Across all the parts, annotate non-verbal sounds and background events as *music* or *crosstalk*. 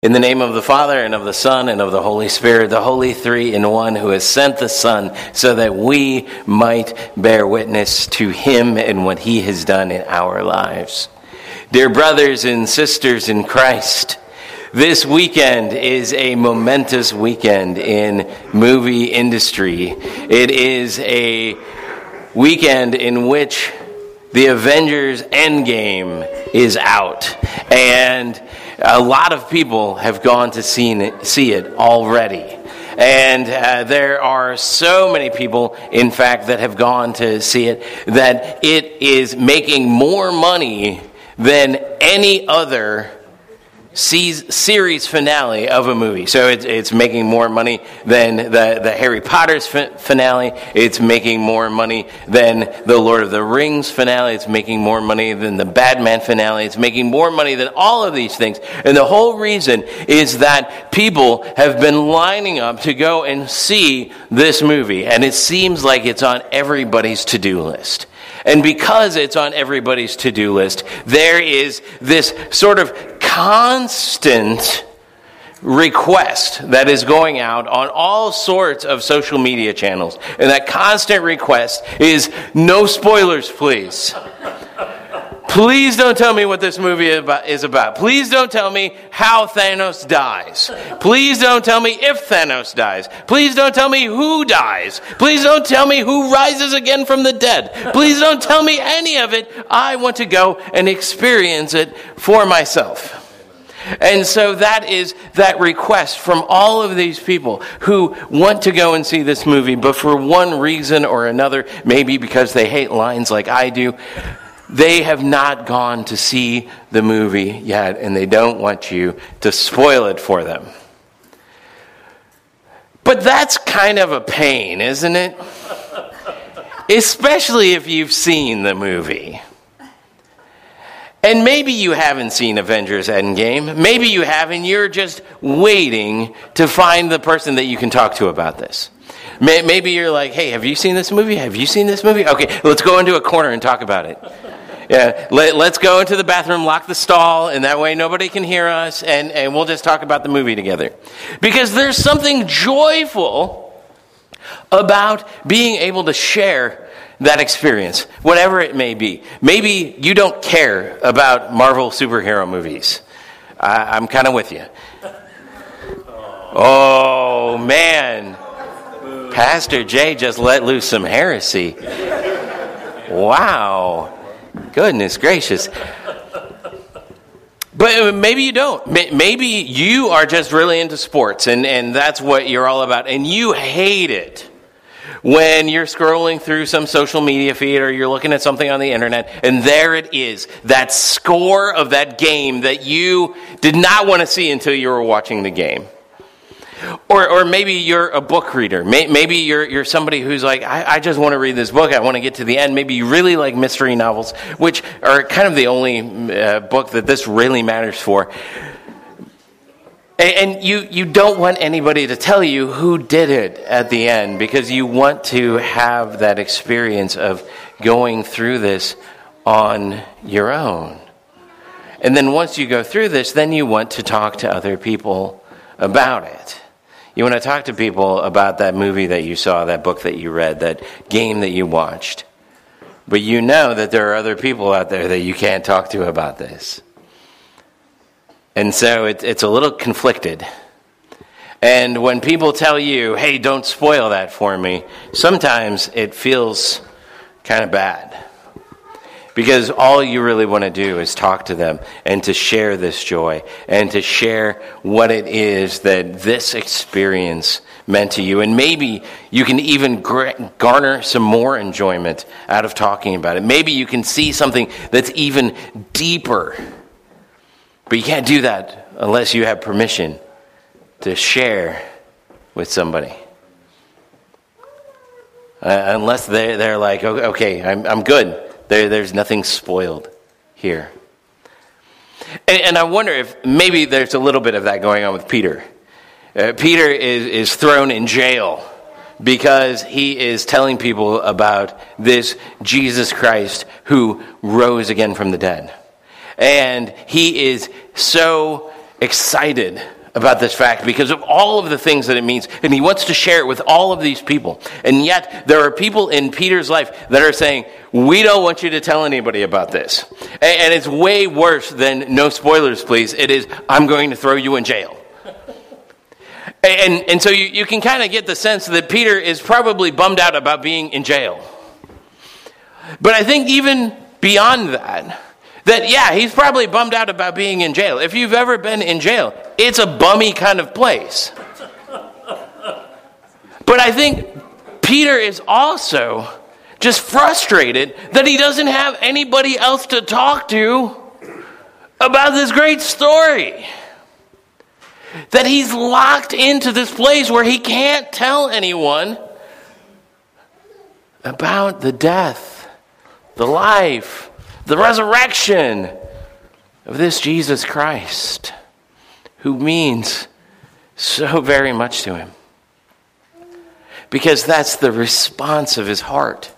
In the name of the Father, and of the Son, and of the Holy Spirit, the Holy Three in One, who has sent the Son, so that we might bear witness to Him and what He has done in our lives. Dear brothers and sisters in Christ, this weekend is a momentous weekend in movie industry. It is a weekend in which the Avengers Endgame is out. And a lot of people have gone to see it, see it already. And uh, there are so many people, in fact, that have gone to see it that it is making more money than any other series finale of a movie. So it's, it's making more money than the, the Harry Potter's finale. It's making more money than the Lord of the Rings finale. It's making more money than the Batman finale. It's making more money than all of these things. And the whole reason is that people have been lining up to go and see this movie. And it seems like it's on everybody's to do list. And because it's on everybody's to do list, there is this sort of constant request that is going out on all sorts of social media channels. And that constant request is no spoilers, please. Please don't tell me what this movie is about. Please don't tell me how Thanos dies. Please don't tell me if Thanos dies. Please don't tell me who dies. Please don't tell me who rises again from the dead. Please don't tell me any of it. I want to go and experience it for myself. And so that is that request from all of these people who want to go and see this movie, but for one reason or another, maybe because they hate lines like I do, they have not gone to see the movie yet, and they don't want you to spoil it for them. But that's kind of a pain, isn't it? Especially if you've seen the movie. And maybe you haven't seen Avengers Endgame. Maybe you have, and you're just waiting to find the person that you can talk to about this. Maybe you're like, hey, have you seen this movie? Have you seen this movie? Okay, let's go into a corner and talk about it. *laughs* Yeah, let, us go into the bathroom, lock the stall, and that way nobody can hear us, and, and we'll just talk about the movie together. Because there's something joyful about being able to share that experience, whatever it may be. Maybe you don't care about Marvel superhero movies. I, I'm kind of with you. Oh, man. Pastor Jay just let loose some heresy. Wow. Goodness gracious. But uh, maybe you don't. Maybe you are just really into sports and, and that's what you're all about. And you hate it when you're scrolling through some social media feed or you're looking at something on the internet and there it is, that score of that game that you did not want to see until you were watching the game. Or, or maybe you're a book reader. Maybe you're, you're somebody who's like, I, I just want to read this book. I want to get to the end. Maybe you really like mystery novels, which are kind of the only uh, book that this really matters for. And, you, you don't want anybody to tell you who did it at the end because you want to have that experience of going through this on your own. And then once you go through this, then you want to talk to other people about it. You want to talk to people about that movie that you saw, that book that you read, that game that you watched. But you know that there are other people out there that you can't talk to about this. And so it, it's a little conflicted. And when people tell you, hey, don't spoil that for me, sometimes it feels kind of bad. Because all you really want to do is talk to them and to share this joy and to share what it is that this experience meant to you. And maybe you can even garner some more enjoyment out of talking about it. Maybe you can see something that's even deeper. But you can't do that unless you have permission to share with somebody. Uh, unless they're, they're like, okay, I'm, I'm good. There, there's nothing spoiled here. And, and, I wonder if maybe there's a little bit of that going on with Peter. Uh, Peter is, is thrown in jail because he is telling people about this Jesus Christ who rose again from the dead. And he is so excited about this fact because of all of the things that it means. And he wants to share it with all of these people. And yet, there are people in Peter's life that are saying, We don't want you to tell anybody about this. And, it's way worse than no spoilers, please. It is, I'm going to throw you in jail. And, and so you, you can kind of get the sense that Peter is probably bummed out about being in jail. But I think even beyond that, that yeah, he's probably bummed out about being in jail. If you've ever been in jail, it's a bummy kind of place. But I think Peter is also just frustrated that he doesn't have anybody else to talk to about this great story. That he's locked into this place where he can't tell anyone about the death, the life, the resurrection of this Jesus Christ, who means so very much to him. Because that's the response of his heart.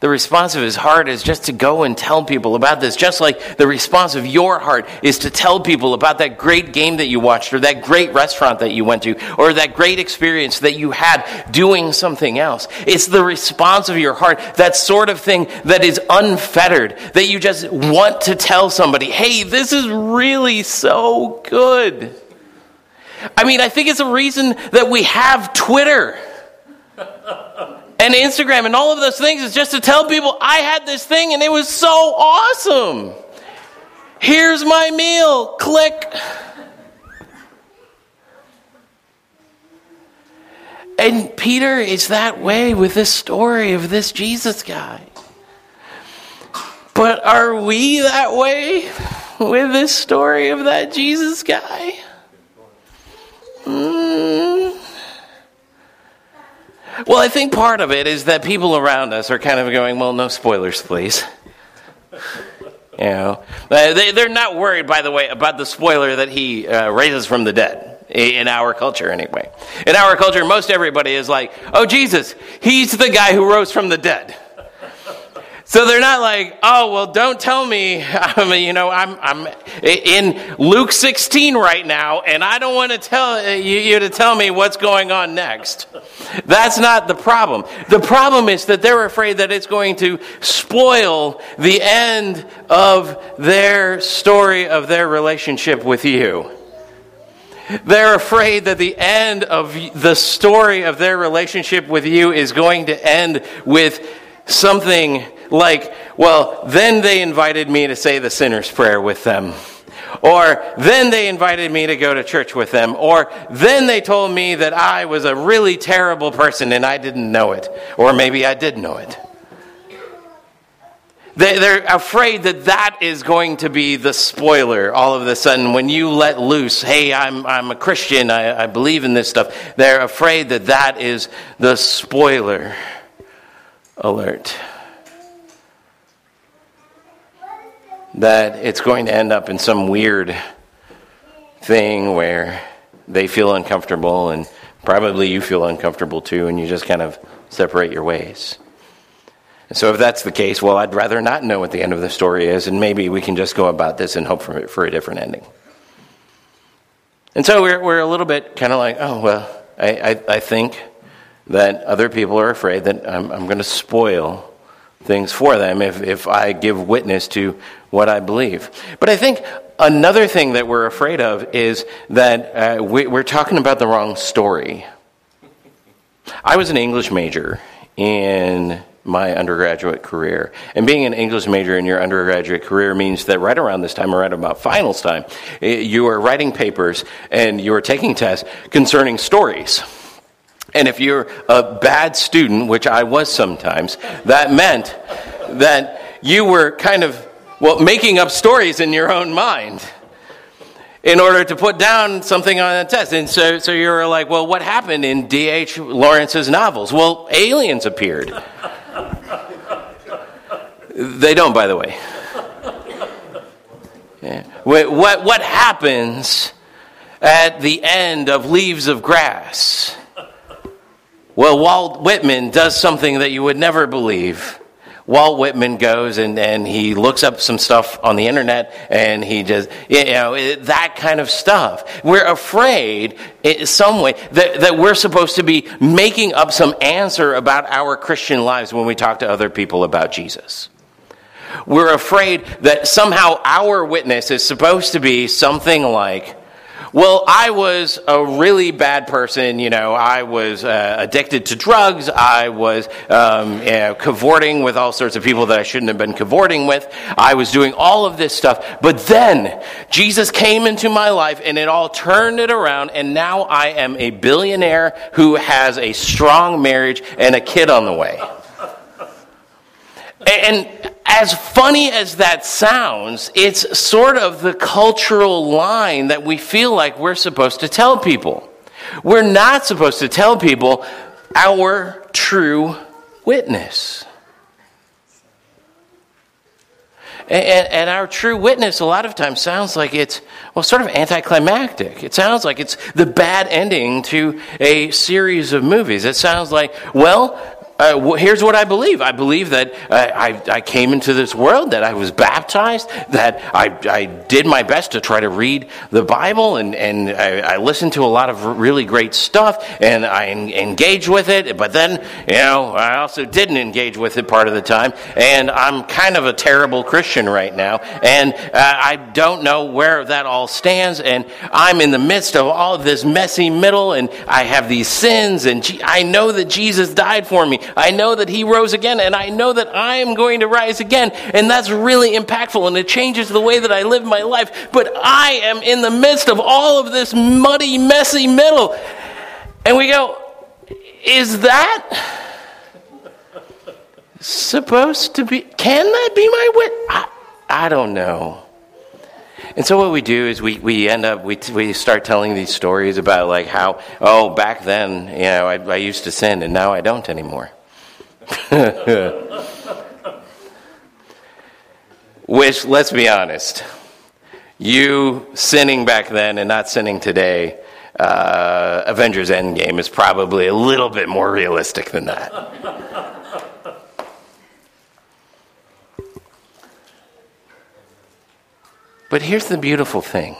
The response of his heart is just to go and tell people about this, just like the response of your heart is to tell people about that great game that you watched, or that great restaurant that you went to, or that great experience that you had doing something else. It's the response of your heart, that sort of thing that is unfettered, that you just want to tell somebody, hey, this is really so good. I mean, I think it's a reason that we have Twitter and Instagram and all of those things is just to tell people I had this thing and it was so awesome. Here's my meal. Click. And Peter is that way with this story of this Jesus guy. But are we that way with this story of that Jesus guy? Mm. Well, I think part of it is that people around us are kind of going, well, no spoilers, please. You know, they, they're not worried, by the way, about the spoiler that he uh, raises from the dead. In our culture, anyway. In our culture, most everybody is like, oh, Jesus, he's the guy who rose from the dead. So they're not like, oh, well, don't tell me, *laughs* I'm, you know, I'm, I'm in Luke 16 right now, and I don't want to tell uh, you, you to tell me what's going on next. That's not the problem. The problem is that they're afraid that it's going to spoil the end of their story of their relationship with you. They're afraid that the end of the story of their relationship with you is going to end with something like, well, then they invited me to say the sinner's prayer with them. Or then they invited me to go to church with them. Or then they told me that I was a really terrible person and I didn't know it. Or maybe I did know it. They're afraid that that is going to be the spoiler all of a sudden when you let loose, hey, I'm, I'm a Christian, I, I believe in this stuff. They're afraid that that is the spoiler alert. That it's going to end up in some weird thing where they feel uncomfortable and probably you feel uncomfortable too, and you just kind of separate your ways. So, if that's the case, well, I'd rather not know what the end of the story is, and maybe we can just go about this and hope for, for a different ending. And so, we're, we're a little bit kind of like, oh, well, I, I, I think that other people are afraid that I'm, I'm going to spoil things for them if, if I give witness to what I believe. But I think another thing that we're afraid of is that uh, we, we're talking about the wrong story. I was an English major in my undergraduate career. And being an English major in your undergraduate career means that right around this time, or right about finals time, eh, you are writing papers and you are taking tests concerning stories. And if you're a bad student, which I was sometimes, that meant that you were kind of, well, making up stories in your own mind in order to put down something on a test. And so, so you're like, well, what happened in D.H. Lawrence's novels? Well, aliens appeared. they don't, by the way. Yeah. What, what happens at the end of Leaves of Grass? Well, Walt Whitman does something that you would never believe. Walt Whitman goes and, and he looks up some stuff on the internet and he just, you know, eh, that kind of stuff. We're afraid in some way that, that we're supposed to be making up some answer about our Christian lives when we talk to other people about Jesus. We're afraid that somehow our witness is supposed to be something like, well, I was a really bad person. You know, I was uh, addicted to drugs. I was um, you know, cavorting with all sorts of people that I shouldn't have been cavorting with. I was doing all of this stuff. But then Jesus came into my life and it all turned it around. And now I am a billionaire who has a strong marriage and a kid on the way. And as funny as that sounds, it's sort of the cultural line that we feel like we're supposed to tell people. We're not supposed to tell people our true witness. And, and, our true witness, a lot of times, sounds like it's, well, sort of anticlimactic. It sounds like it's the bad ending to a series of movies. It sounds like, well, uh, well, here's what I believe. I believe that uh, I, I came into this world, that I was baptized, that I, I did my best to try to read the Bible, and, and I, I listened to a lot of really great stuff, and I engaged with it. But then, you know, I also didn't engage with it part of the time, and I'm kind of a terrible Christian right now, and uh, I don't know where that all stands, and I'm in the midst of all of this messy middle, and I have these sins, and I know that Jesus died for me. I know that He rose again, and I know that I am going to rise again. And that's really impactful, and it changes the way that I live my life. But I am in the midst of all of this muddy, messy middle. And we go, is that supposed to be? Can that be my wit? I, I don't know. And so what we do is we, we end up, we, we start telling these stories about like how, oh, back then, you know, I, I used to sin and now I don't anymore. *laughs* Which, let's be honest, you sinning back then and not sinning today, uh, Avengers Endgame is probably a little bit more realistic than that. but here's the beautiful thing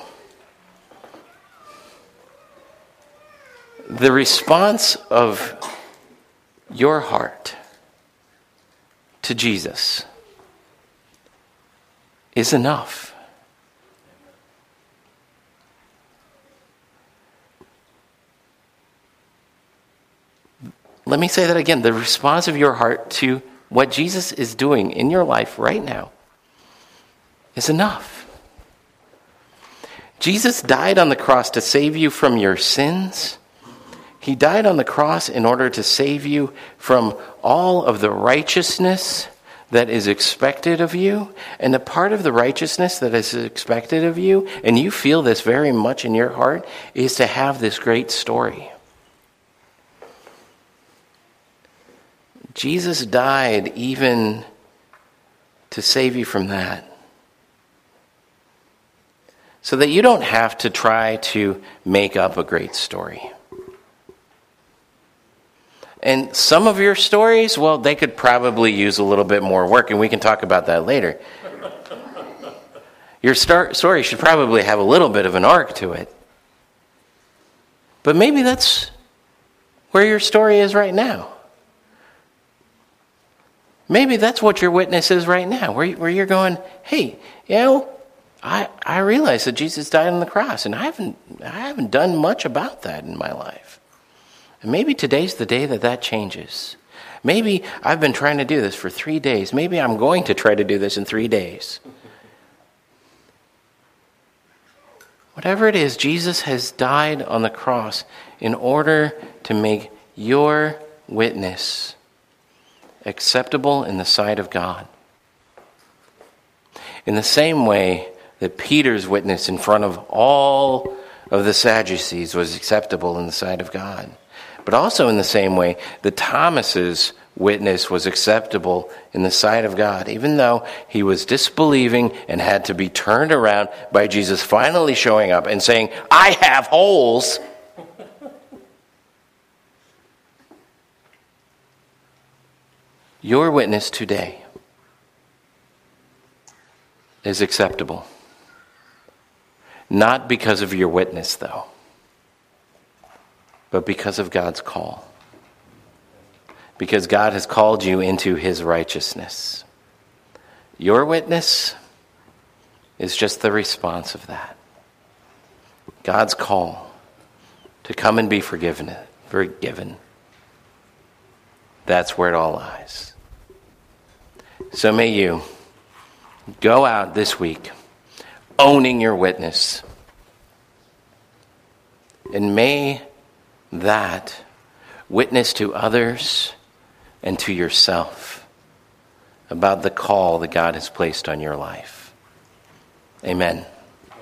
the response of your heart to Jesus is enough. Let me say that again. The response of your heart to what Jesus is doing in your life right now is enough. Jesus died on the cross to save you from your sins he died on the cross in order to save you from all of the righteousness that is expected of you. And a part of the righteousness that is expected of you, and you feel this very much in your heart, is to have this great story. Jesus died even to save you from that. So that you don't have to try to make up a great story. And some of your stories, well, they could probably use a little bit more work, and we can talk about that later. Your story should probably have a little bit of an arc to it. But maybe that's where your story is right now. Maybe that's what your witness is right now, where, where you're going, hey, you know, I, I realize that Jesus died on the cross, and I haven't, I haven't done much about that in my life. And maybe today's the day that that changes. Maybe I've been trying to do this for three days. Maybe I'm going to try to do this in three days. Whatever it is, Jesus has died on the cross in order to make your witness acceptable in the sight of God. In the same way that Peter's witness in front of all of the Sadducees was acceptable in the sight of God. But also, in the same way, that Thomas's witness was acceptable in the sight of God, even though he was disbelieving and had to be turned around by Jesus finally showing up and saying, I have holes. Your witness today is acceptable. Not because of your witness, though, but because of God's call. Because God has called you into his righteousness. Your witness is just the response of that. God's call to come and be forgiven, forgiven. That's where it all lies. So may you go out this week owning your witness. And may that witness to others and to yourself about the call that God has placed on your life. Amen.